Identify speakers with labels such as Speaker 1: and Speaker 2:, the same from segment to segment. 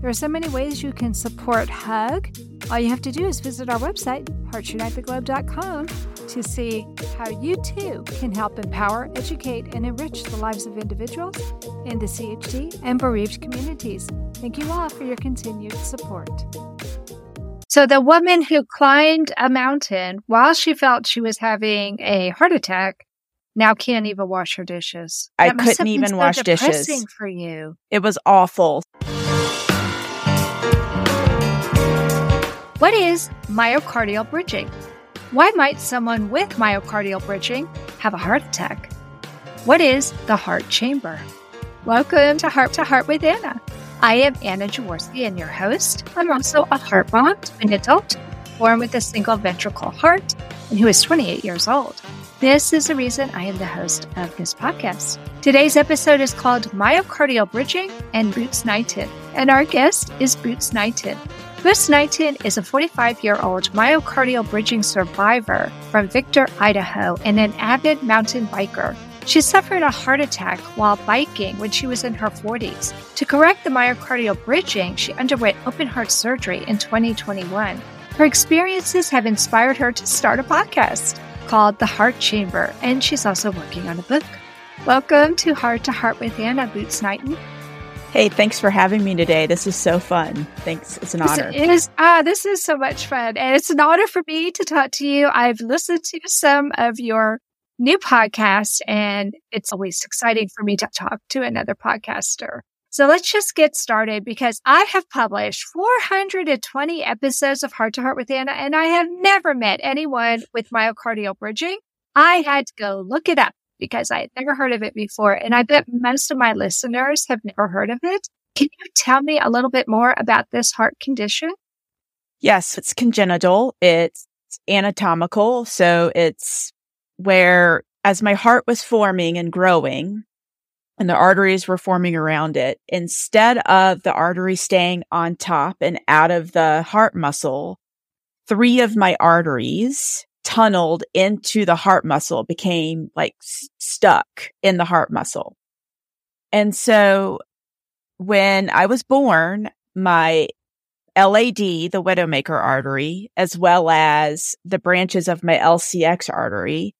Speaker 1: There are so many ways you can support HUG. All you have to do is visit our website, heartsunitetheglobe.com, to see how you too can help empower, educate, and enrich the lives of individuals in the CHD and bereaved communities. Thank you all for your continued support. So, the woman who climbed a mountain while she felt she was having a heart attack now can't even wash her dishes.
Speaker 2: I couldn't even so wash dishes.
Speaker 1: For you,
Speaker 2: it was awful.
Speaker 1: What is myocardial bridging? Why might someone with myocardial bridging have a heart attack? What is the heart chamber? Welcome to Heart to Heart with Anna. I am Anna Jaworski and your host. I'm also a heart mom an adult born with a single ventricle heart and who is 28 years old. This is the reason I am the host of this podcast. Today's episode is called Myocardial Bridging and Boots Knighton, and our guest is Boots Knighton. Boots Knighton is a 45 year old myocardial bridging survivor from Victor, Idaho, and an avid mountain biker. She suffered a heart attack while biking when she was in her 40s. To correct the myocardial bridging, she underwent open heart surgery in 2021. Her experiences have inspired her to start a podcast called The Heart Chamber, and she's also working on a book. Welcome to Heart to Heart with Anna Boots Knighton.
Speaker 2: Hey, thanks for having me today. This is so fun. Thanks. It's an honor.
Speaker 1: It is. Ah, this is so much fun. And it's an honor for me to talk to you. I've listened to some of your new podcasts and it's always exciting for me to talk to another podcaster. So let's just get started because I have published 420 episodes of Heart to Heart with Anna and I have never met anyone with myocardial bridging. I had to go look it up because I had never heard of it before. And I bet most of my listeners have never heard of it. Can you tell me a little bit more about this heart condition?
Speaker 2: Yes, it's congenital. It's anatomical. So it's where as my heart was forming and growing and the arteries were forming around it, instead of the artery staying on top and out of the heart muscle, three of my arteries tunneled into the heart muscle, became like stuck in the heart muscle. And so when I was born, my LAD, the widowmaker artery, as well as the branches of my LCX artery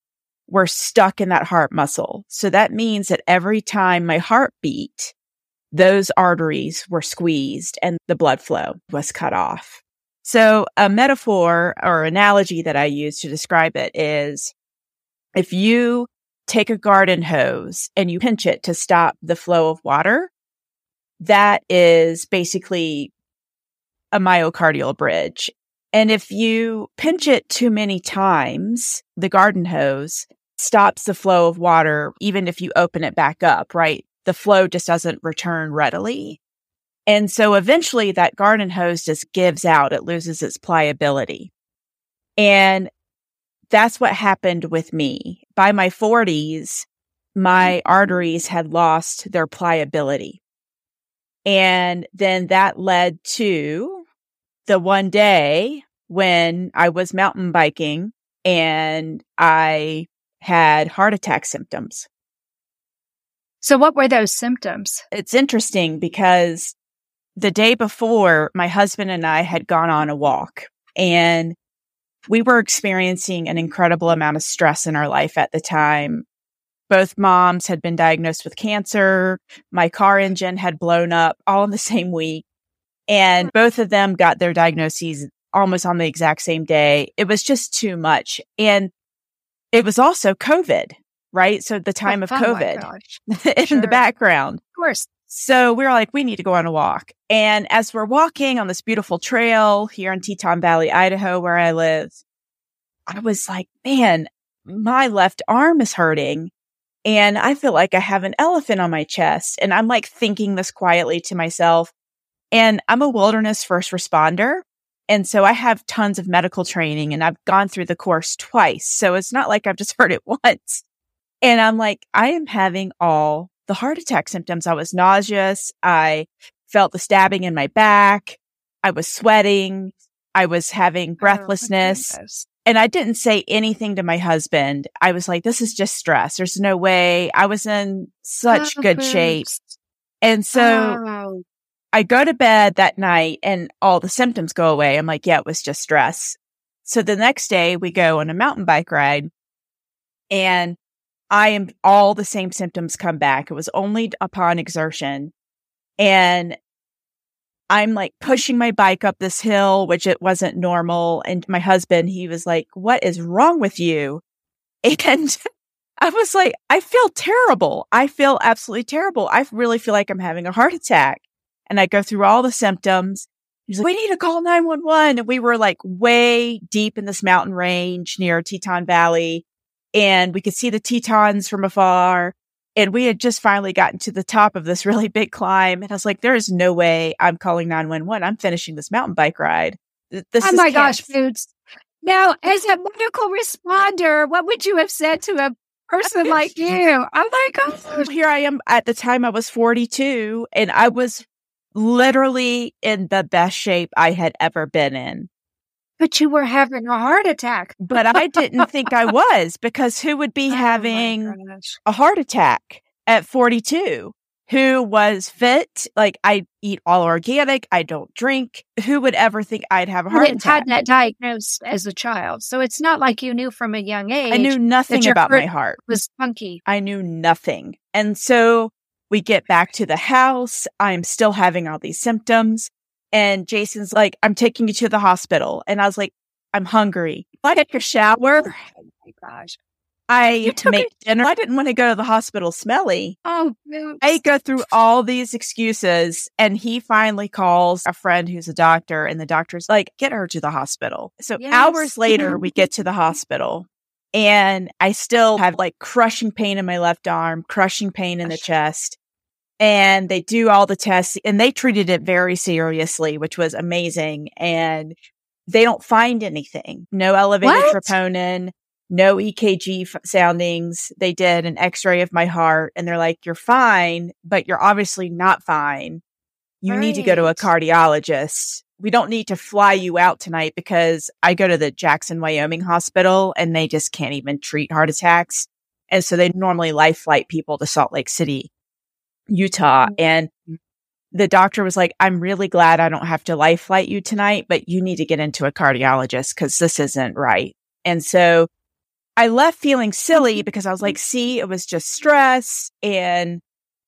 Speaker 2: were stuck in that heart muscle. So that means that every time my heart beat, those arteries were squeezed and the blood flow was cut off. So a metaphor or analogy that I use to describe it is if you take a garden hose and you pinch it to stop the flow of water, that is basically a myocardial bridge. And if you pinch it too many times, the garden hose stops the flow of water, even if you open it back up, right? The flow just doesn't return readily. And so eventually that garden hose just gives out. It loses its pliability. And that's what happened with me. By my 40s, my mm-hmm. arteries had lost their pliability. And then that led to the one day when I was mountain biking and I had heart attack symptoms.
Speaker 1: So, what were those symptoms?
Speaker 2: It's interesting because the day before, my husband and I had gone on a walk and we were experiencing an incredible amount of stress in our life at the time. Both moms had been diagnosed with cancer. My car engine had blown up all in the same week. And both of them got their diagnoses almost on the exact same day. It was just too much. And it was also COVID, right? So the oh time oh, of COVID in sure. the background.
Speaker 1: Of course.
Speaker 2: So we were like, we need to go on a walk. And as we're walking on this beautiful trail here in Teton Valley, Idaho, where I live, I was like, man, my left arm is hurting. And I feel like I have an elephant on my chest. And I'm like thinking this quietly to myself. And I'm a wilderness first responder. And so I have tons of medical training and I've gone through the course twice. So it's not like I've just heard it once. And I'm like, I am having all the heart attack symptoms. I was nauseous. I felt the stabbing in my back. I was sweating. I was having oh, breathlessness. Oh, and I didn't say anything to my husband. I was like, this is just stress. There's no way. I was in such oh, good shape. And so oh. I go to bed that night and all the symptoms go away. I'm like, yeah, it was just stress. So the next day we go on a mountain bike ride and I am all the same symptoms come back. It was only upon exertion. And I'm like pushing my bike up this hill, which it wasn't normal. And my husband, he was like, what is wrong with you? And I was like, I feel terrible. I feel absolutely terrible. I really feel like I'm having a heart attack. And I go through all the symptoms. He's like, we need to call 911. And we were like way deep in this mountain range near Teton Valley and we could see the Tetons from afar. And we had just finally gotten to the top of this really big climb. And I was like, there is no way I'm calling 911. I'm finishing this mountain bike ride. This
Speaker 1: oh my gosh, Boots. Now, as a medical responder, what would you have said to a person like you? Oh my God.
Speaker 2: Here I am. At the time, I was 42 and I was literally in the best shape I had ever been in.
Speaker 1: But you were having a heart attack.
Speaker 2: but I didn't think I was because who would be oh having a heart attack at 42? Who was fit? Like I eat all organic. I don't drink. Who would ever think I'd have a heart attack?
Speaker 1: Had that diagnosed as a child, so it's not like you knew from a young age.
Speaker 2: I knew nothing about my heart.
Speaker 1: Was funky.
Speaker 2: I knew nothing, and so we get back to the house. I'm still having all these symptoms. And Jason's like, I'm taking you to the hospital. And I was like, I'm hungry. I take a shower. Oh my gosh. I make it- dinner. I didn't want to go to the hospital smelly.
Speaker 1: Oh,
Speaker 2: I go through all these excuses and he finally calls a friend who's a doctor and the doctor's like, get her to the hospital. So yes. hours later, we get to the hospital and I still have like crushing pain in my left arm, crushing pain in the chest and they do all the tests and they treated it very seriously, which was amazing. And they don't find anything. No elevated what? troponin, no EKG f- soundings. They did an x-ray of my heart and they're like, you're fine, but you're obviously not fine. You right. need to go to a cardiologist. We don't need to fly you out tonight because I go to the Jackson, Wyoming hospital and they just can't even treat heart attacks. And so they normally life flight people to Salt Lake City Utah. Mm-hmm. And the doctor was like, I'm really glad I don't have to life flight you tonight, but you need to get into a cardiologist because this isn't right. And so I left feeling silly mm-hmm. because I was like, see, it was just stress and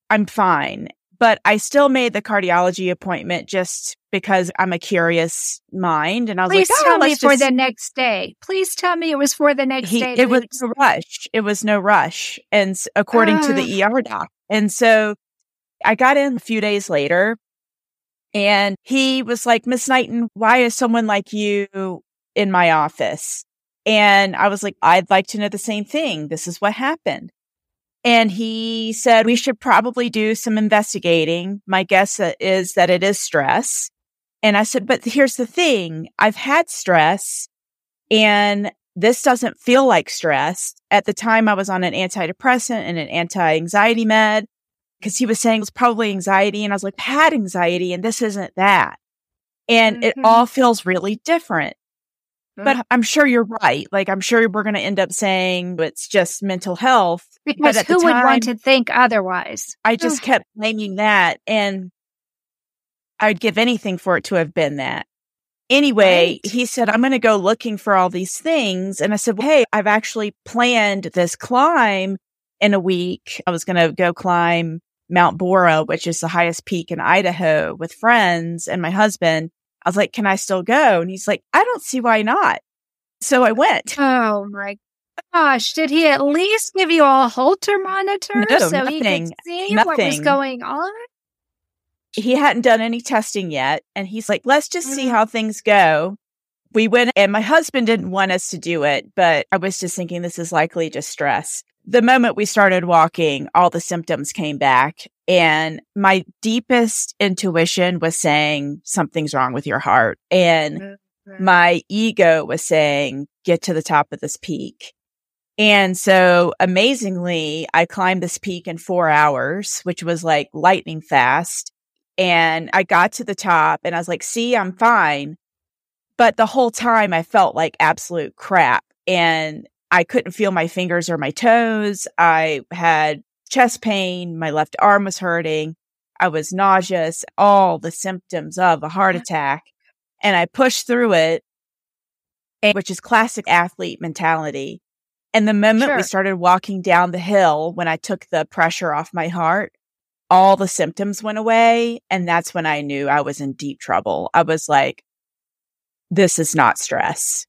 Speaker 2: I'm fine. But I still made the cardiology appointment just because I'm a curious mind. And I was
Speaker 1: Please
Speaker 2: like,
Speaker 1: oh, tell me for the next day. Please tell me it was for the next
Speaker 2: he,
Speaker 1: day.
Speaker 2: It was no rush. It was no rush. And according uh, to the ER doc. And so I got in a few days later and he was like, Miss Knighton, why is someone like you in my office? And I was like, I'd like to know the same thing. This is what happened. And he said, we should probably do some investigating. My guess uh, is that it is stress. And I said, but here's the thing. I've had stress and this doesn't feel like stress. At the time I was on an antidepressant and an anti-anxiety med because he was saying it was probably anxiety. And I was like, had anxiety and this isn't that. And mm-hmm. it all feels really different. Mm-hmm. But I'm sure you're right. Like, I'm sure we're going to end up saying it's just mental health.
Speaker 1: Because who time, would want to think otherwise?
Speaker 2: I just kept blaming that. And I would give anything for it to have been that. Anyway, right. he said, I'm going to go looking for all these things. And I said, well, Hey, I've actually planned this climb in a week. I was going to go climb Mount Borah, which is the highest peak in Idaho with friends and my husband. I was like, can I still go? And he's like, I don't see why not. So I went.
Speaker 1: Oh my gosh. Did he at least give you a Holter monitor
Speaker 2: no,
Speaker 1: so
Speaker 2: nothing,
Speaker 1: he could see
Speaker 2: nothing.
Speaker 1: what was going on?
Speaker 2: He hadn't done any testing yet. And he's like, let's just mm-hmm. see how things go. We went and my husband didn't want us to do it, but I was just thinking this is likely just stress the moment we started walking, all the symptoms came back. And my deepest intuition was saying something's wrong with your heart. And mm-hmm. my ego was saying, get to the top of this peak. And so amazingly, I climbed this peak in four hours, which was like lightning fast. And I got to the top and I was like, see, I'm fine. But the whole time I felt like absolute crap and I couldn't feel my fingers or my toes. I had chest pain. My left arm was hurting. I was nauseous, all the symptoms of a heart mm-hmm. attack. And I pushed through it, eh, which is classic athlete mentality. And the moment sure. we started walking down the hill, when I took the pressure off my heart, all the symptoms went away. And that's when I knew I was in deep trouble. I was like, this is not stress.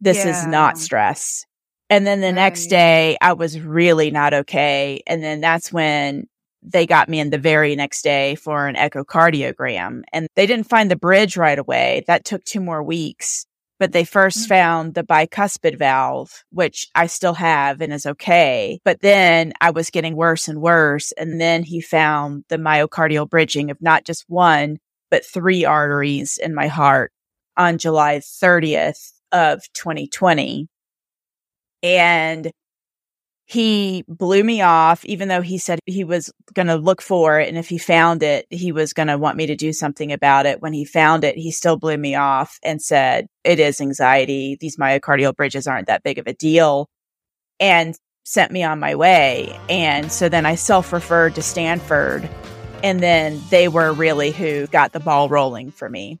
Speaker 2: This yeah. is not stress. And then the right. next day I was really not okay. And then that's when they got me in the very next day for an echocardiogram and they didn't find the bridge right away. That took two more weeks, but they 1st mm-hmm. found the bicuspid valve, which I still have and is okay. But then I was getting worse and worse. And then he found the myocardial bridging of not just one, but three arteries in my heart on July 30th of 2020. And he blew me off, even though he said he was going to look for it. And if he found it, he was going to want me to do something about it. When he found it, he still blew me off and said, it is anxiety. These myocardial bridges aren't that big of a deal and sent me on my way. And so then I self referred to Stanford. And then they were really who got the ball rolling for me.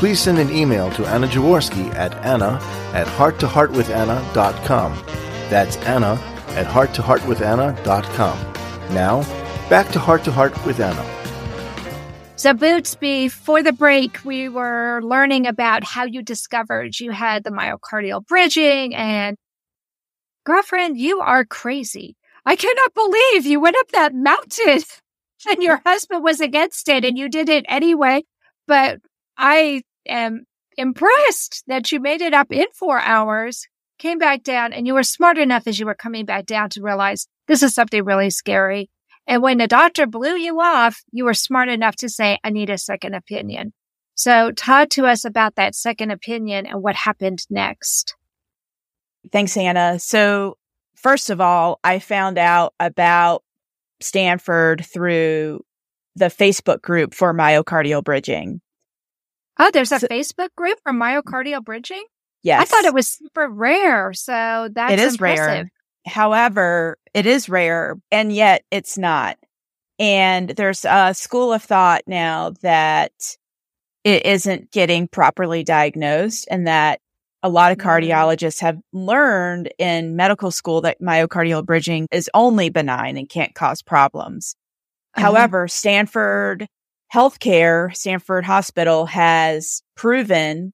Speaker 3: please send an email to Anna Jaworski at anna at hearttoheartwithanna.com. That's Anna at hearttoheartwithanna.com. Now, back to Heart to Heart with Anna.
Speaker 1: So, Boots, before the break, we were learning about how you discovered you had the myocardial bridging. And, girlfriend, you are crazy. I cannot believe you went up that mountain and your husband was against it and you did it anyway. But I am impressed that you made it up in four hours, came back down, and you were smart enough as you were coming back down to realize this is something really scary. And when the doctor blew you off, you were smart enough to say, I need a second opinion. So talk to us about that second opinion and what happened next.
Speaker 2: Thanks, Anna. So first of all, I found out about Stanford through the Facebook group for myocardial bridging.
Speaker 1: Oh, there's a so, Facebook group for myocardial bridging?
Speaker 2: Yes.
Speaker 1: I thought it was super rare. So that's
Speaker 2: It is
Speaker 1: impressive.
Speaker 2: rare. However, it is rare and yet it's not. And there's a school of thought now that it isn't getting properly diagnosed and that a lot of mm. cardiologists have learned in medical school that myocardial bridging is only benign and can't cause problems. Uh-huh. However, Stanford healthcare, Stanford Hospital has proven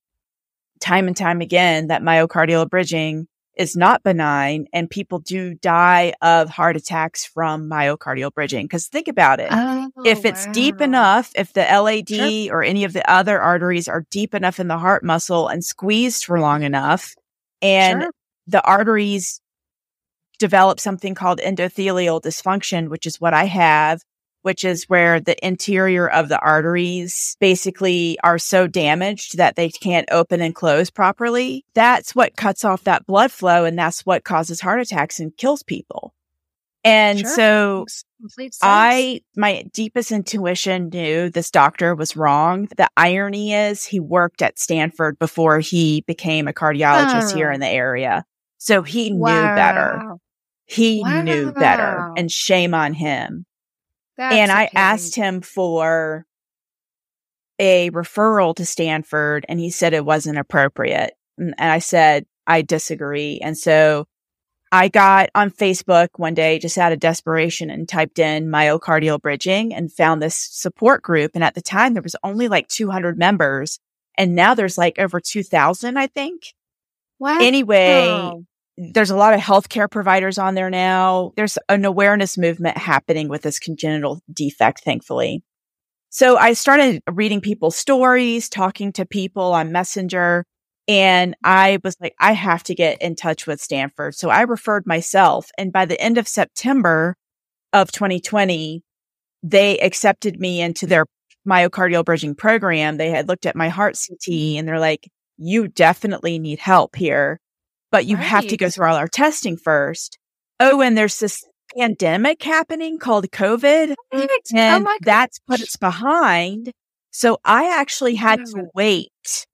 Speaker 2: time and time again that myocardial bridging is not benign and people do die of heart attacks from myocardial bridging. Cause think about it. Oh, if it's wow. deep enough, if the LAD sure. or any of the other arteries are deep enough in the heart muscle and squeezed for long enough and sure. the arteries develop something called endothelial dysfunction, which is what I have, which is where the interior of the arteries basically are so damaged that they can't open and close properly. That's what cuts off that blood flow and that's what causes heart attacks and kills people. And
Speaker 1: Sure.
Speaker 2: so
Speaker 1: Makes complete sense.
Speaker 2: I, my deepest intuition knew this doctor was wrong. The irony is he worked at Stanford before he became a cardiologist here
Speaker 1: Oh.
Speaker 2: in the area. So he knew better.
Speaker 1: Wow.
Speaker 2: He knew better and shame on him.
Speaker 1: That's
Speaker 2: and I asked him for a referral to Stanford and he said it wasn't appropriate. And and I said, I disagree. And so I got on Facebook one day just out of desperation and typed in myocardial bridging and found this support group. And at the time there was only like 200 members and now there's like over 2000, I think.
Speaker 1: Wow.
Speaker 2: Anyway, there's a lot of healthcare providers on there now. There's an awareness movement happening with this congenital defect, thankfully. So I started reading people's stories, talking to people on Messenger, and I was like, I have to get in touch with Stanford. So I referred myself. And by the end of September of 2020, they accepted me into their myocardial bridging program. They had looked at my heart CT and they're like, you definitely need help here, but you have to go through all our testing first. Oh, and there's this pandemic happening called COVID
Speaker 1: Right. oh
Speaker 2: and
Speaker 1: my
Speaker 2: that's put us behind. So I actually had to
Speaker 1: mm.
Speaker 2: wait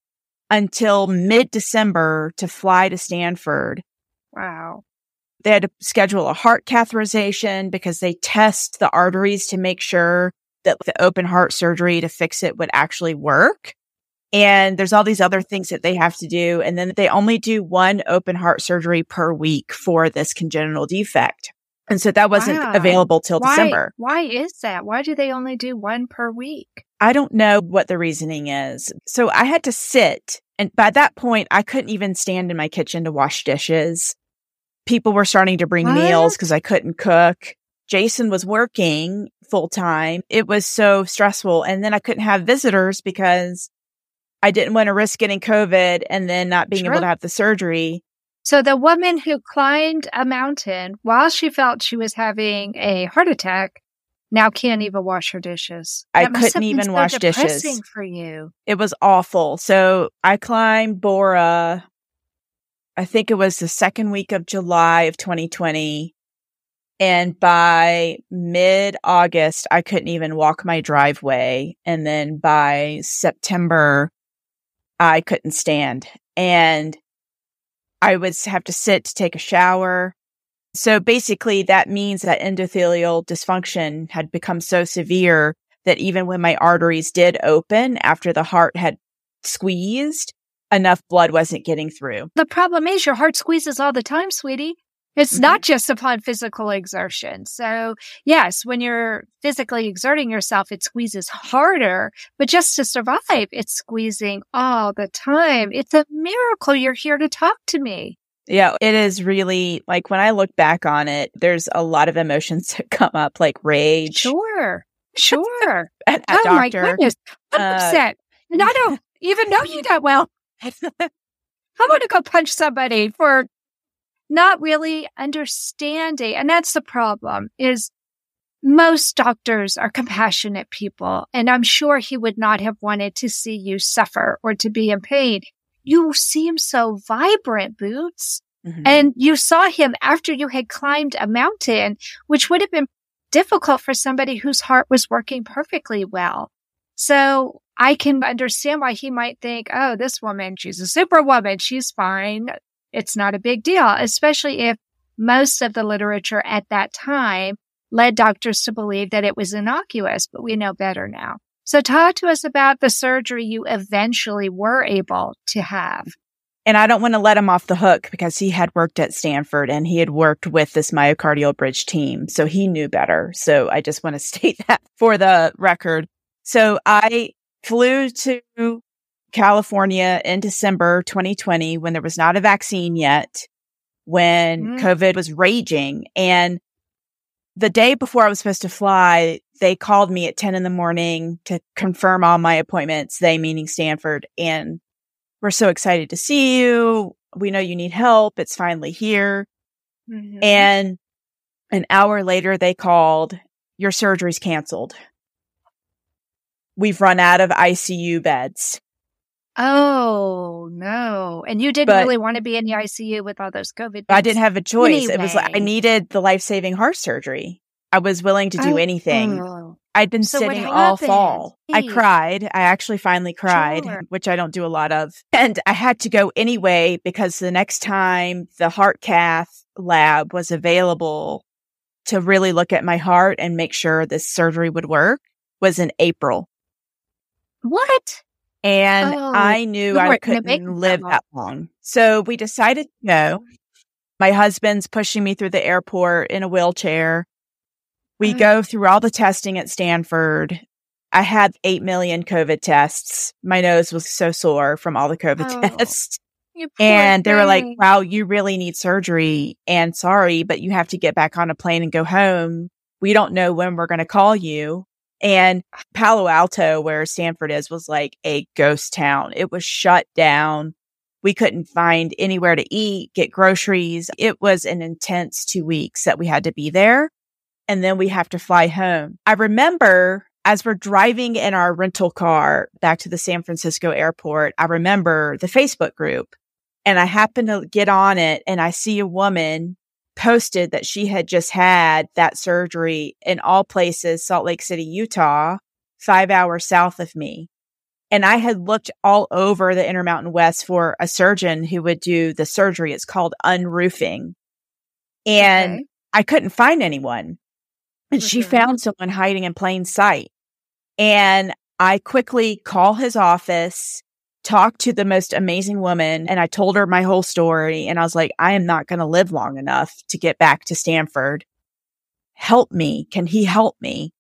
Speaker 2: until mid December to fly to Stanford.
Speaker 1: Wow.
Speaker 2: They had to schedule a heart catheterization because they test the arteries to make sure that the open heart surgery to fix it would actually work. And there's all these other things that they have to do. And then they only do one open heart surgery per week for this congenital defect. And so that wasn't
Speaker 1: Wow.
Speaker 2: available till
Speaker 1: Why,
Speaker 2: December.
Speaker 1: why is that? Why do they only do one per week?
Speaker 2: I don't know what the reasoning is. So I had to sit. And by that point, I couldn't even stand in my kitchen to wash dishes. People were starting to bring meals because I couldn't cook. Jason was working full time. It was so stressful. And then I couldn't have visitors because I didn't want to risk getting COVID and then not being able to have the surgery.
Speaker 1: So the woman who climbed a mountain while she felt she was having a heart attack now can't even wash her dishes.
Speaker 2: I
Speaker 1: That have
Speaker 2: couldn't even
Speaker 1: so
Speaker 2: wash dishes.
Speaker 1: for you.
Speaker 2: It was awful. So I climbed Borah. I think it was the second week of July of 2020. And by mid August, I couldn't even walk my driveway. And then by September, I couldn't stand. And I would have to sit to take a shower. So basically, that means that endothelial dysfunction had become so severe that even when my arteries did open after the heart had squeezed, enough blood wasn't getting through.
Speaker 1: The problem is your heart squeezes all the time, sweetie. It's
Speaker 2: Mm-hmm.
Speaker 1: not just upon physical exertion. So yes, when you're physically exerting yourself, it squeezes harder, but just to survive, it's squeezing all the time. It's a miracle you're here to talk to me.
Speaker 2: Yeah, it is really like when I look back on it, there's a lot of emotions that come up, like rage
Speaker 1: Sure. Sure.
Speaker 2: at
Speaker 1: oh my goodness. I'm
Speaker 2: Uh,
Speaker 1: upset. And I don't even know you that well. I'm going to go punch somebody for not really understanding. And that's the problem is most doctors are compassionate people. And I'm sure he would not have wanted to see you suffer or to be in pain. You seem so vibrant, Boots.
Speaker 2: Mhm.
Speaker 1: And you saw him after you had climbed a mountain, which would have been difficult for somebody whose heart was working perfectly well. So I can understand why he might think, oh, this woman, she's a superwoman. She's fine. It's not a big deal, especially if most of the literature at that time led doctors to believe that it was innocuous, but we know better now. So talk to us about the surgery you eventually were able to have.
Speaker 2: And I don't want to let him off the hook because he had worked at Stanford and he had worked with this myocardial bridge team. So he knew better. So I just want to state that for the record. So I flew to California in December 2020 when there was not a vaccine yet, when
Speaker 1: Mm.
Speaker 2: COVID was raging. And the day before I was supposed to fly, they called me at 10 in the morning to confirm all my appointments, they meaning Stanford. And we're so excited to see you. We know you need help. It's finally here.
Speaker 1: Mhm.
Speaker 2: And an hour later, they called, Your surgery's canceled. We've run out of ICU beds.
Speaker 1: Oh no! And you didn't
Speaker 2: But-
Speaker 1: really want to be in the ICU with all those COVID.
Speaker 2: I didn't have a choice. It was like I needed the life saving heart surgery. I was willing to do
Speaker 1: Oh,
Speaker 2: anything.
Speaker 1: oh.
Speaker 2: I'd been
Speaker 1: So
Speaker 2: sitting all fall. I cried. I actually finally cried,
Speaker 1: Sure.
Speaker 2: which I don't do a lot of. And I had to go anyway because the next time the heart cath lab was available to really look at my heart and make sure this surgery would work was in April.
Speaker 1: What?
Speaker 2: And
Speaker 1: Oh,
Speaker 2: I knew I couldn't
Speaker 1: it that
Speaker 2: live
Speaker 1: long.
Speaker 2: that long. So we decided to go. My husband's pushing me through the airport in a wheelchair. We
Speaker 1: Oh.
Speaker 2: go through all the testing at Stanford. I had 8 million COVID tests. My nose was so sore from all the COVID
Speaker 1: Oh,
Speaker 2: tests. And they were like, wow, you really need surgery. And sorry, but you have to get back on a plane and go home. We don't know when we're going to call you. And Palo Alto, where Stanford is, was like a ghost town. It was shut down. We couldn't find anywhere to eat, get groceries. It was an intense two weeks that we had to be there. And then we have to fly home. I remember as we're driving in our rental car back to the San Francisco airport, I remember the Facebook group and I happen to get on it and I see a woman posted that she had just had that surgery in all places, Salt Lake City, Utah, five hours south of me. And I had looked all over the Intermountain West for a surgeon who would do the surgery. It's called unroofing. And
Speaker 1: Okay.
Speaker 2: I couldn't find anyone. And she
Speaker 1: Mhm.
Speaker 2: found someone hiding in plain sight. And I quickly call his office, talk to the most amazing woman, and I told her my whole story. And I was like, I am not going to live long enough to get back to Stanford. Help me. Can he help me?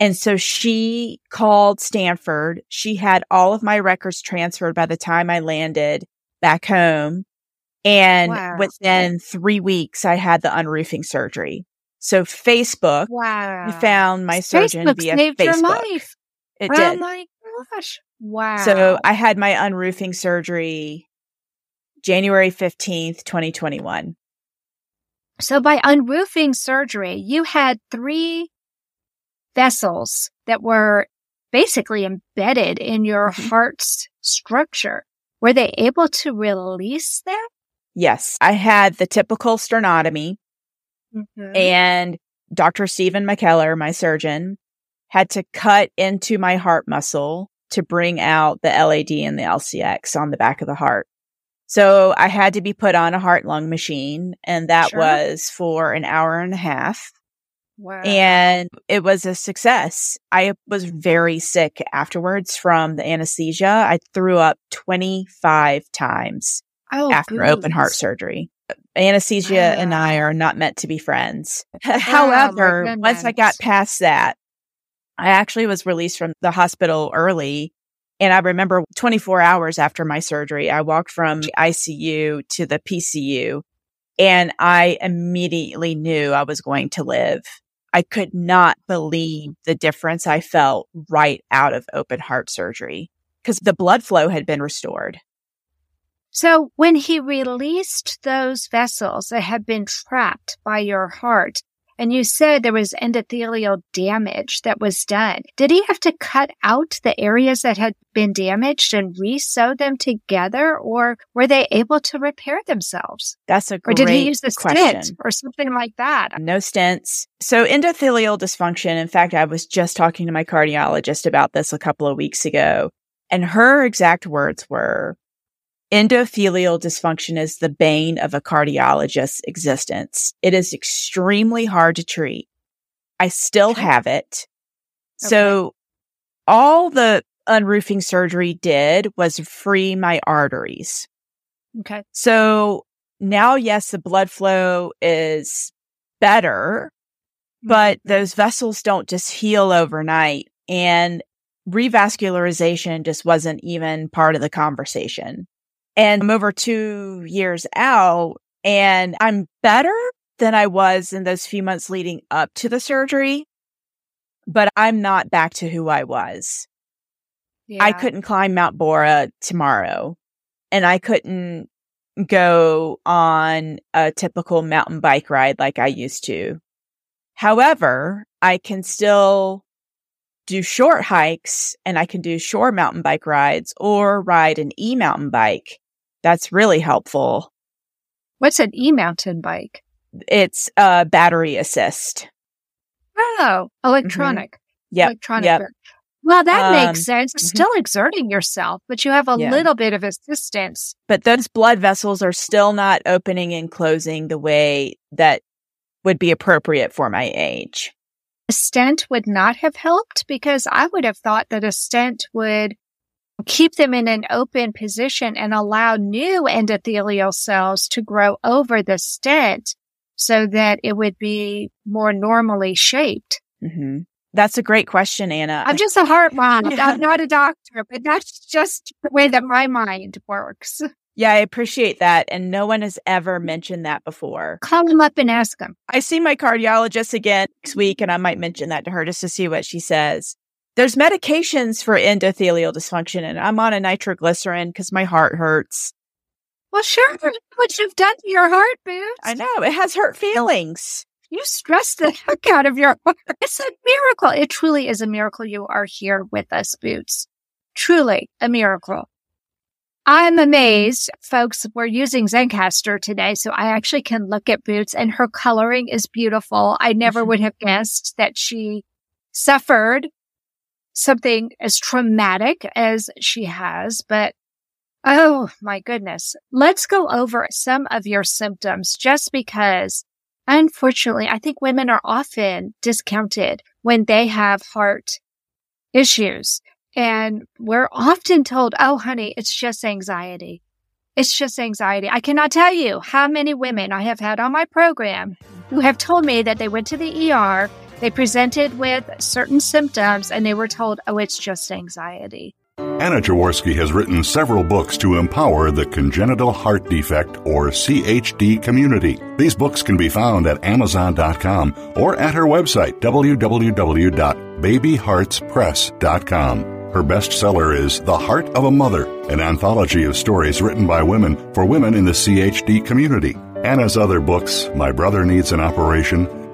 Speaker 2: And so she called Stanford. She had all of my records transferred by the time I landed back home. And
Speaker 1: Wow.
Speaker 2: within three weeks, I had the unroofing surgery. So Facebook,
Speaker 1: Wow.
Speaker 2: Found my surgeon
Speaker 1: Facebook
Speaker 2: via
Speaker 1: saved your
Speaker 2: Facebook.
Speaker 1: life.
Speaker 2: It
Speaker 1: oh
Speaker 2: did.
Speaker 1: my gosh! Wow.
Speaker 2: So I had my unroofing surgery January 15th, 2021.
Speaker 1: So by unroofing surgery, you had three vessels that were basically embedded in your
Speaker 2: Mhm.
Speaker 1: heart's structure. Were they able to release that?
Speaker 2: Yes, I had the typical sternotomy
Speaker 1: Mhm.
Speaker 2: and Dr. Stephen McKellar, my surgeon, had to cut into my heart muscle to bring out the LAD and the LCX on the back of the heart. So I had to be put on a heart lung machine and that
Speaker 1: Sure.
Speaker 2: was for an hour and a half.
Speaker 1: Wow.
Speaker 2: and it was a success. I was very sick afterwards from the anesthesia. I threw up 25 times
Speaker 1: oh,
Speaker 2: after open heart surgery. Anesthesia and I are not meant to be friends. However, once I got past that, I actually was released from the hospital early. And I remember 24 hours after my surgery, I walked from the ICU to the PCU and I immediately knew I was going to live. I could not believe the difference I felt right out of open heart surgery because the blood flow had been restored.
Speaker 1: So when he released those vessels that had been trapped by your heart, and you said there was endothelial damage that was done, did he have to cut out the areas that had been damaged and re-sew them together, or were they able to repair themselves?
Speaker 2: That's a
Speaker 1: Or
Speaker 2: great
Speaker 1: did he use a
Speaker 2: question.
Speaker 1: stent or something like that?
Speaker 2: no stents. So endothelial dysfunction. In fact, I was just talking to my cardiologist about this a couple of weeks ago and her exact words were endothelial dysfunction is the bane of a cardiologist's existence. It is extremely hard to treat. I still
Speaker 1: Okay.
Speaker 2: have it. So all the unroofing surgery did was free my arteries.
Speaker 1: Okay.
Speaker 2: So now, yes, the blood flow is better, but mm-hmm. those vessels don't just heal overnight. And revascularization just wasn't even part of the conversation. And I'm over two years out and I'm better than I was in those few months leading up to the surgery, but I'm not back to who I was. I couldn't climb Mount Borah tomorrow and I couldn't go on a typical mountain bike ride like I used to. However, I can still do short hikes and I can do short mountain bike rides or ride an e mountain bike. That's really helpful.
Speaker 1: What's an e mountain bike?
Speaker 2: It's a battery assist.
Speaker 1: Oh, electronic.
Speaker 2: Yeah.
Speaker 1: Electronic.
Speaker 2: Yep.
Speaker 1: Well, that
Speaker 2: Um,
Speaker 1: makes sense.
Speaker 2: mhm.
Speaker 1: Still exerting yourself, but you have a
Speaker 2: Yeah.
Speaker 1: little bit of assistance.
Speaker 2: But those blood vessels are still not opening and closing the way that would be appropriate for my age.
Speaker 1: A stent would not have helped because I would have thought that a stent would keep them in an open position and allow new endothelial cells to grow over the stent so that it would be more normally shaped.
Speaker 2: hmm That's a great question, Anna.
Speaker 1: I'm just a heart mom.
Speaker 2: Yeah.
Speaker 1: I'm not a doctor, but that's just the way that my mind works.
Speaker 2: yeah, I appreciate that. And no one has ever mentioned that before.
Speaker 1: Call them up and ask them.
Speaker 2: I see my cardiologist again next week, and I might mention that to her just to see what she says. There's medications for endothelial dysfunction, and I'm on a nitroglycerin because my heart hurts.
Speaker 1: Well, sure. What you've done to your heart, Boots.
Speaker 2: I know it has hurt feelings.
Speaker 1: You stress the heck out of your heart. It's a miracle. It truly is a miracle you are here with us, Boots. Truly a miracle. I'm amazed, folks. We're using Zencastr today, so I actually can look at Boots and her coloring is beautiful. I never mm-hmm. would have guessed that she suffered something as traumatic as she has, but oh my goodness. Let's go over some of your symptoms just because unfortunately, I think women are often discounted when they have heart issues. And we're often told, oh, honey, it's just anxiety. It's just anxiety. I cannot tell you how many women I have had on my program who have told me that they went to the ER, they presented with certain symptoms, and they were told, oh, it's just anxiety.
Speaker 4: Anna Jaworski has written several books to empower the congenital heart defect or CHD community. These books can be found at Amazon.com or at her website, www.babyheartspress.com. Her bestseller is The Heart of a Mother, an anthology of stories written by women for women in the CHD community. Anna's other books, My Brother Needs an Operation,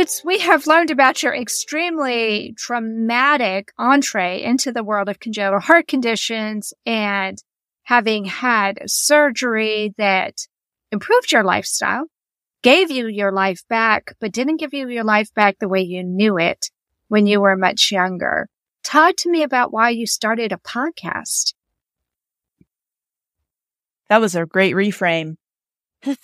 Speaker 1: Boots, we have learned about your extremely traumatic entree into the world of congenital heart conditions and having had surgery that improved your lifestyle, gave you your life back, but didn't give you your life back the way you knew it when you were much younger. Talk to me about why you started a podcast.
Speaker 2: That was a great reframe.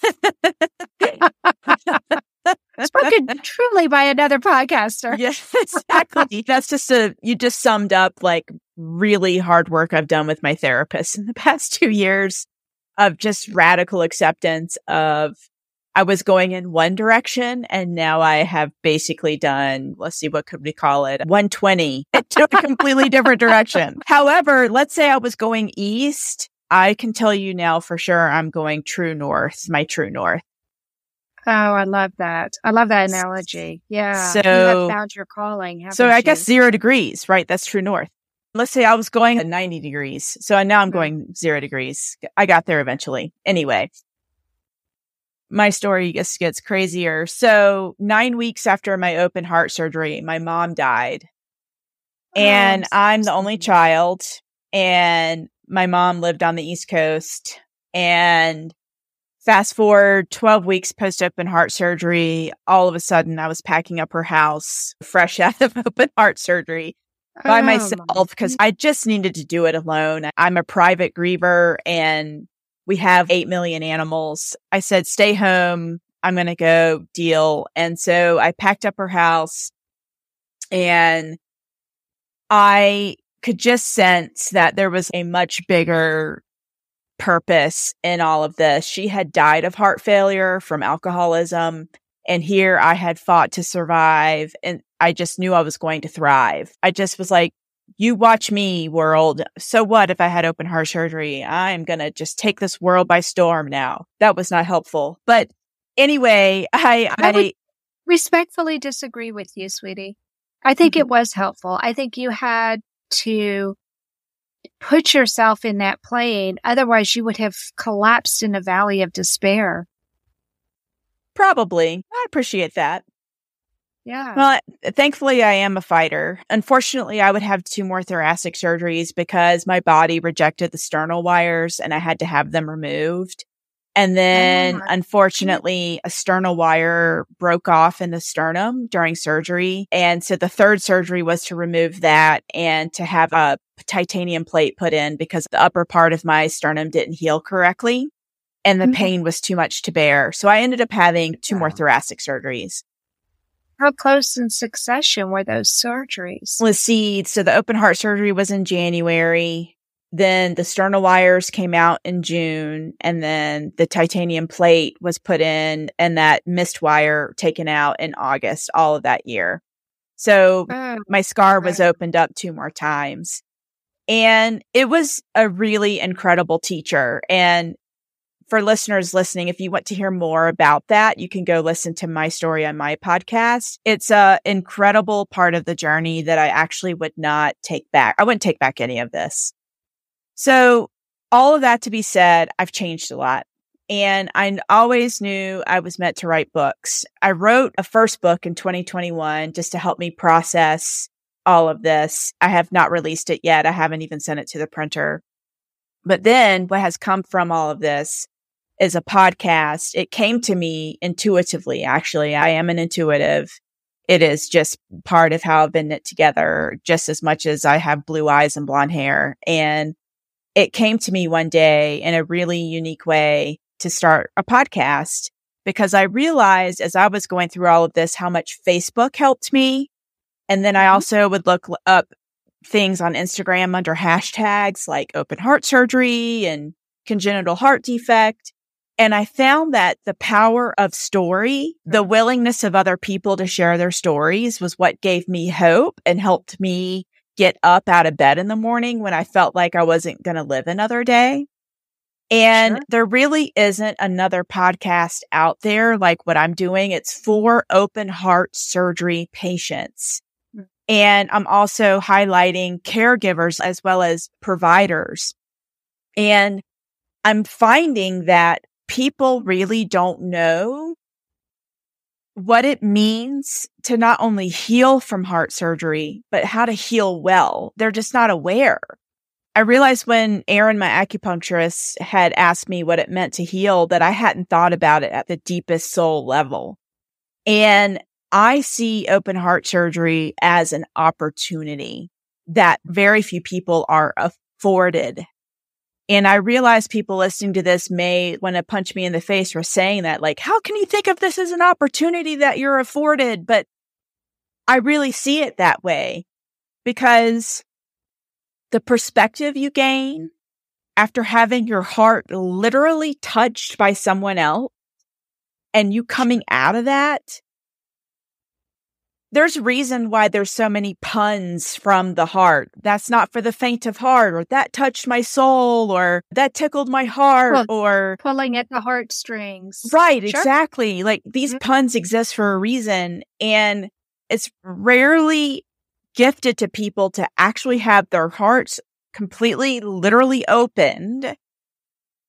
Speaker 1: Spoken truly by another podcaster.
Speaker 2: Yes, exactly. That's just a, you just summed up like really hard work I've done with my therapist in the past two years of just radical acceptance of I was going in one direction and now I have basically done, let's see, what could we call it? 120 to a completely different direction. However, let's say I was going east. I can tell you now for sure I'm going true north, my true north.
Speaker 1: Oh, I love that. I love that analogy. Yeah.
Speaker 2: So, you
Speaker 1: have found your calling.
Speaker 2: So I guess zero degrees, right? That's true north. Let's say I was going at 90 degrees. So now I'm mm-hmm. going zero degrees. I got there eventually. Anyway, my story just gets crazier. So nine weeks after my open heart surgery, my mom died. Oh, and
Speaker 1: Oh, I'm
Speaker 2: I'm the only child. And my mom lived on the East Coast. And fast forward 12 weeks post open heart surgery, all of a sudden I was packing up her house fresh out of open heart surgery by
Speaker 1: Oh,
Speaker 2: myself because I just needed to do it alone. I'm a private griever and we have 8 million animals. I said, stay home. I'm going to go deal. And so I packed up her house and I could just sense that there was a much bigger purpose in all of this. She had died of heart failure from alcoholism. And here I had fought to survive and I just knew I was going to thrive. I just was like, you watch me world. So what if I had open heart surgery? I'm going to just take this world by storm now. That was not helpful. But anyway, I, I,
Speaker 1: I respectfully disagree with you, sweetie. I think mm-hmm. it was helpful. I think you had to put yourself in that plane. Otherwise you would have collapsed in a valley of despair.
Speaker 2: Probably. I appreciate that.
Speaker 1: Yeah.
Speaker 2: Well, thankfully, I am a fighter. Unfortunately, I would have two more thoracic surgeries because my body rejected the sternal wires and I had to have them removed. And then, oh. unfortunately, a sternal wire broke off in the sternum during surgery. And so the third surgery was to remove that and to have a titanium plate put in because the upper part of my sternum didn't heal correctly and the mm-hmm. pain was too much to bear. So I ended up having two more thoracic surgeries.
Speaker 1: How close in succession were those surgeries?
Speaker 2: Let's see. So the open heart surgery was in January. Then the sternal wires came out in June and then the titanium plate was put in and that missed wire taken out in August, all of that year. So oh, my scar was opened up two more times. And it was a really incredible teacher. And for listeners listening, if you want to hear more about that, you can go listen to my story on my podcast. It's a incredible part of the journey that I actually would not take back. I wouldn't take back any of this. So all of that to be said, I've changed a lot. And I always knew I was meant to write books. I wrote a first book in 2021 just to help me process all of this. I have not released it yet. I haven't even sent it to the printer. But then what has come from all of this is a podcast. It came to me intuitively, actually. I am an intuitive. It is just part of how I've been knit together, just as much as I have blue eyes and blonde hair. And it came to me one day in a really unique way to start a podcast because I realized as I was going through all of this how much Facebook helped me. And then I mm-hmm. also would look up things on Instagram under hashtags like open heart surgery and congenital heart defect. And I found that the power of story, the willingness of other people to share their stories was what gave me hope and helped me get up out of bed in the morning when I felt like I wasn't going to live another day. And sure. there really isn't another podcast out there like what I'm doing. It's for open heart surgery patients. Hmm. And I'm also highlighting caregivers as well as providers. And I'm finding that people really don't know what it means to not only heal from heart surgery, but how to heal well. They're just not aware. I realized when Aaron, my acupuncturist, had asked me what it meant to heal that I hadn't thought about it at the deepest soul level. And I see open heart surgery as an opportunity that very few people are afforded and I realize people listening to this may want to punch me in the face for saying that, like, how can you think of this as an opportunity that you're afforded? But I really see it that way because the perspective you gain after having your heart literally touched by someone else and you coming out of that there's reason why there's so many puns from the heart. That's not for the faint of heart, or that touched my soul, or that tickled my heart, or
Speaker 1: pulling at the heartstrings.
Speaker 2: Right, sure. exactly. Like these mm-hmm. puns exist for a reason. And it's rarely gifted to people to actually have their hearts completely, literally opened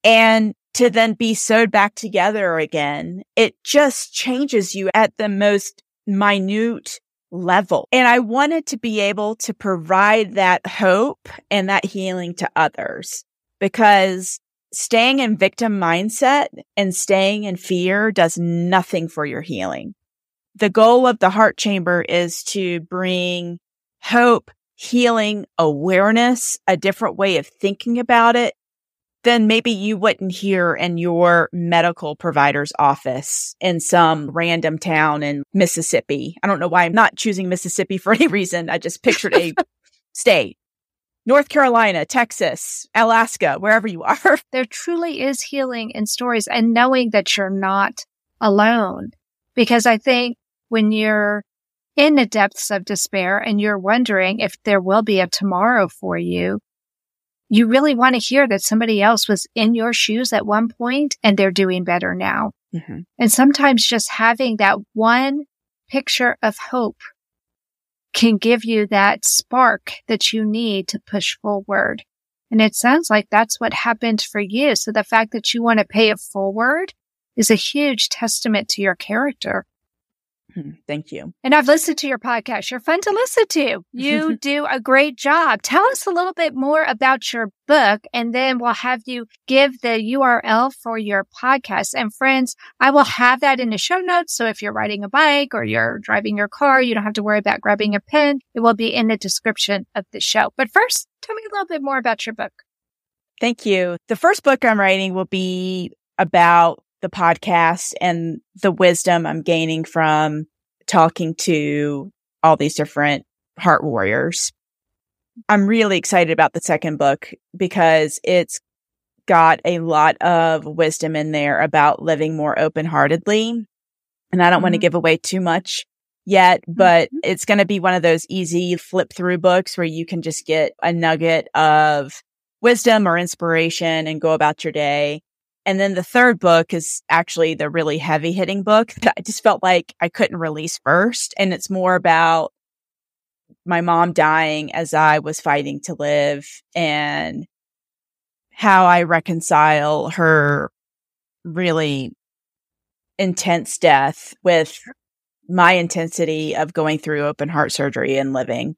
Speaker 2: and to then be sewed back together again. It just changes you at the most minute level. And I wanted to be able to provide that hope and that healing to others because staying in victim mindset and staying in fear does nothing for your healing. The goal of the heart chamber is to bring hope, healing, awareness, a different way of thinking about it then maybe you wouldn't hear in your medical provider's office in some random town in Mississippi. I don't know why I'm not choosing Mississippi for any reason. I just pictured a state. North Carolina, Texas, Alaska, wherever you are.
Speaker 1: There truly is healing in stories and knowing that you're not alone. Because I think when you're in the depths of despair and you're wondering if there will be a tomorrow for you, you really want to hear that somebody else was in your shoes at one point and they're doing better now. Mm-hmm. And sometimes just having that one picture of hope can give you that spark that you need to push forward. And it sounds like that's what happened for you. So the fact that you want to pay it forward is a huge testament to your character.
Speaker 2: Hmm, thank you.
Speaker 1: And I've listened to your podcast. You're fun to listen to. You do a great job. Tell us a little bit more about your book, and then we'll have you give the URL for your podcast. And friends, I will have that in the show notes. So if you're riding a bike or you're driving your car, you don't have to worry about grabbing a pen. It will be in the description of the show. But first, tell me a little bit more about your book.
Speaker 2: Thank you. The first book I'm writing will be about the podcast and the wisdom I'm gaining from talking to all these different heart warriors. I'm really excited about the second book because it's got a lot of wisdom in there about living more open heartedly. And I don't mm-hmm. want to give away too much yet, but mm-hmm. it's going to be one of those easy flip through books where you can just get a nugget of wisdom or inspiration and go about your day. And then the third book is actually the really heavy hitting book that I just felt like I couldn't release first. And it's more about my mom dying as I was fighting to live and how I reconcile her really intense death with my intensity of going through open heart surgery and living.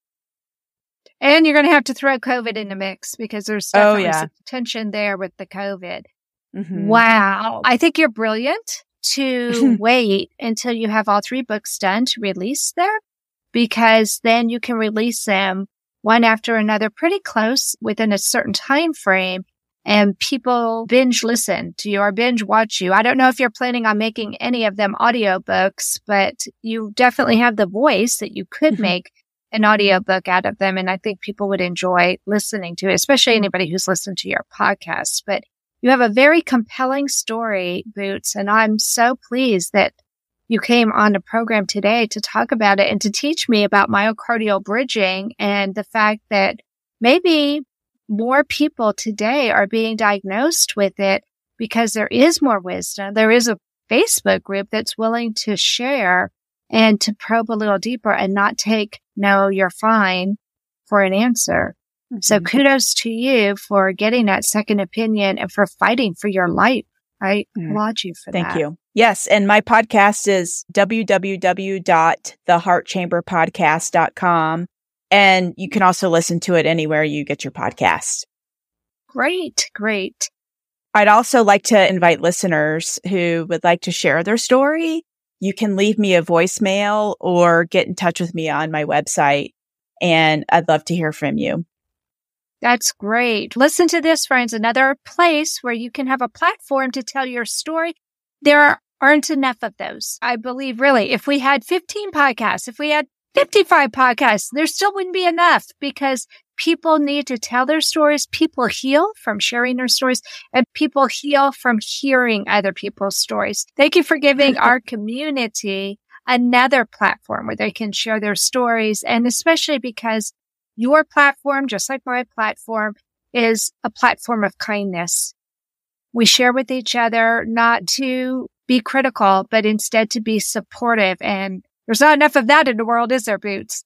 Speaker 1: And you're going to have to throw COVID in the mix because there's oh, definitely oh, yeah. tension there with the COVID. Mm-hmm. Wow. I think you're brilliant to wait until you have all three books done to release them because then you can release them one after another pretty close within a certain time frame and people binge listen to you or binge watch you. I don't know if you're planning on making any of them audiobooks, but you definitely have the voice that you could mm-hmm. make an audiobook out of them. And I think people would enjoy listening to it, especially anybody who's listened to your podcast. But you have a very compelling story, Boots, and I'm so pleased that you came on the program today to talk about it and to teach me about myocardial bridging and the fact that maybe more people today are being diagnosed with it because there is more wisdom. There is a Facebook group that's willing to share and to probe a little deeper and not take no, you're fine for an answer. Mm-hmm. So kudos to you for getting that second opinion and for fighting for your life. I mm. applaud you for
Speaker 2: Thank
Speaker 1: that.
Speaker 2: Thank you. Yes. And my podcast is www.theheartchamberpodcast.com. And you can also listen to it anywhere you get your podcast.
Speaker 1: Great. Great.
Speaker 2: I'd also like to invite listeners who would like to share their story. You can leave me a voicemail or get in touch with me on my website. And I'd love to hear from you.
Speaker 1: That's great. Listen to this, friends. Another place where you can have a platform to tell your story. There aren't enough of those. I believe really, if we had 15 podcasts, if we had 55 podcasts, there still wouldn't be enough because people need to tell their stories. People heal from sharing their stories and people heal from hearing other people's stories. Thank you for giving our community another platform where they can share their stories. And especially because your platform, just like my platform, is a platform of kindness. We share with each other not to be critical, but instead to be supportive. And there's not enough of that in the world, is there, Boots?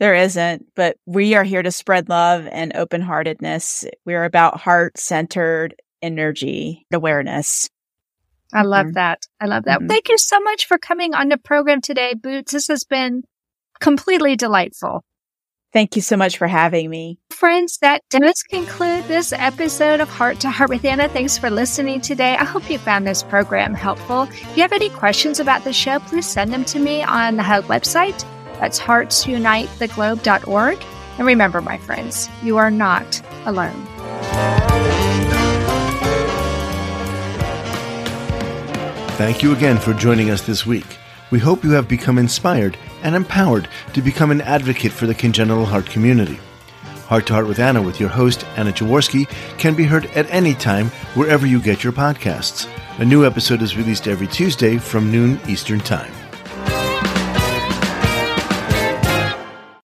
Speaker 2: There isn't, but we are here to spread love and open heartedness. We're about heart centered energy awareness.
Speaker 1: I love mm-hmm. that. I love that. Mm-hmm. Thank you so much for coming on the program today, Boots. This has been completely delightful.
Speaker 2: Thank you so much for having me.
Speaker 1: Friends, that does conclude this episode of Heart to Heart with Anna. Thanks for listening today. I hope you found this program helpful. If you have any questions about the show, please send them to me on the hug website. That's heartsunitetheglobe.org. And remember, my friends, you are not alone.
Speaker 3: Thank you again for joining us this week. We hope you have become inspired and empowered to become an advocate for the congenital heart community. Heart to Heart with Anna with your host, Anna Jaworski, can be heard at any time wherever you get your podcasts. A new episode is released every Tuesday from noon Eastern Time.